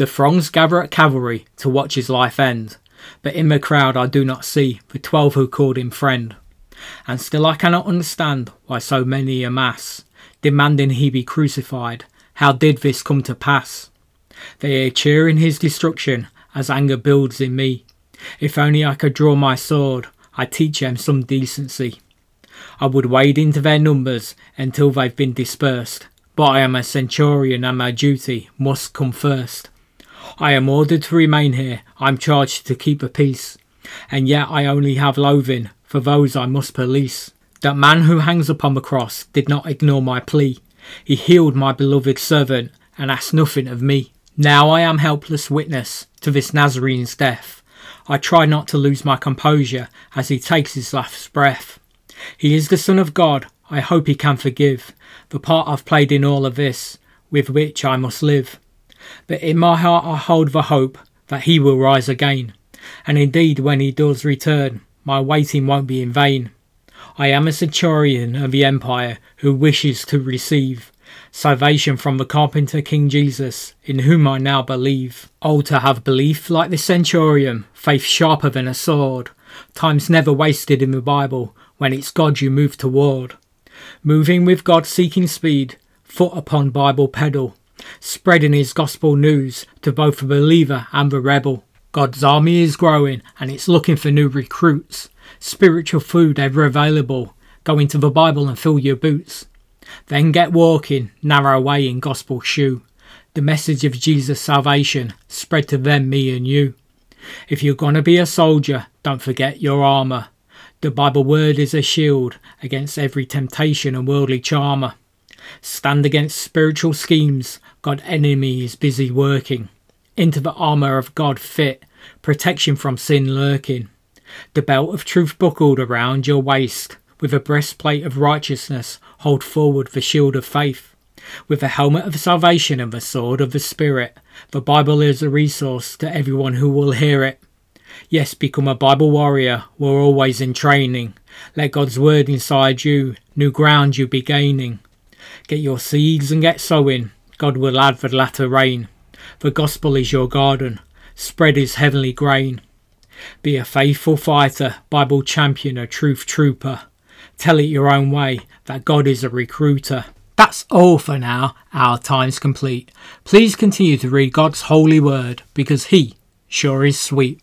The throngs gather at Calvary to watch his life end, but in the crowd I do not see the twelve who called him friend. And still I cannot understand why so many amass, demanding he be crucified. How did this come to pass? They are cheering his destruction as anger builds in me. If only I could draw my sword, I'd teach them some decency. I would wade into their numbers until they've been dispersed, but I am a centurion and my duty must come first. I am ordered to remain here, I'm charged to keep the peace, and yet I only have loathing for those I must police. That man who hangs upon the cross did not ignore my plea. He healed my beloved servant and asked nothing of me. Now I am helpless witness to this Nazarene's death. I try not to lose my composure as he takes his last breath. He is the Son of God, I hope he can forgive the part I've played in all of this, with which I must live. But in my heart I hold the hope that he will rise again, and indeed when he does return, my waiting won't be in vain. I am a centurion of the empire who wishes to receive salvation from the carpenter King Jesus, in whom I now believe. Oh, to have belief like the centurion, faith sharper than a sword, time's never wasted in the Bible when it's God you move toward. Moving with God seeking speed, foot upon Bible pedal, spreading his gospel news to both the believer and the rebel. God's army is growing and it's looking for new recruits. Spiritual food ever available. Go into the Bible and fill your boots. Then get walking, narrow way in gospel shoe. The message of Jesus' salvation spread to them, me and you. If you're gonna be a soldier, don't forget your armour. The Bible word is a shield against every temptation and worldly charmer. Stand against spiritual schemes, God enemy is busy working. Into the armour of God fit, protection from sin lurking. The belt of truth buckled around your waist, with a breastplate of righteousness, hold forward the shield of faith. With the helmet of salvation and the sword of the Spirit, the Bible is a resource to everyone who will hear it. Yes, become a Bible warrior, we're always in training. Let God's word inside you, new ground you be gaining. Get your seeds and get sowing, God will add the latter rain. The gospel is your garden, spread his heavenly grain. Be a faithful fighter, Bible champion, a truth trooper. Tell it your own way that God is a recruiter. That's all for now. Our time's complete. Please continue to read God's holy word because He sure is sweet.